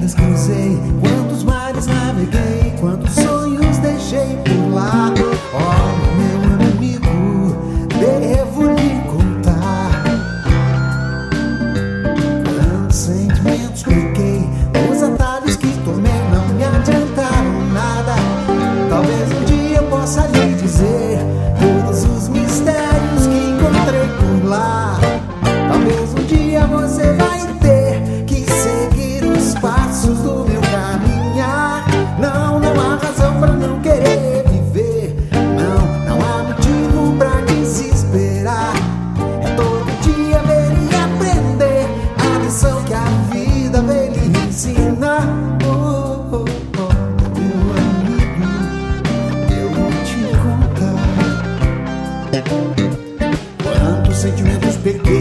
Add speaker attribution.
Speaker 1: this gonna say? ensina. Oh, oh, oh, meu amigo, eu vou te contar quantos sentimentos pequenos.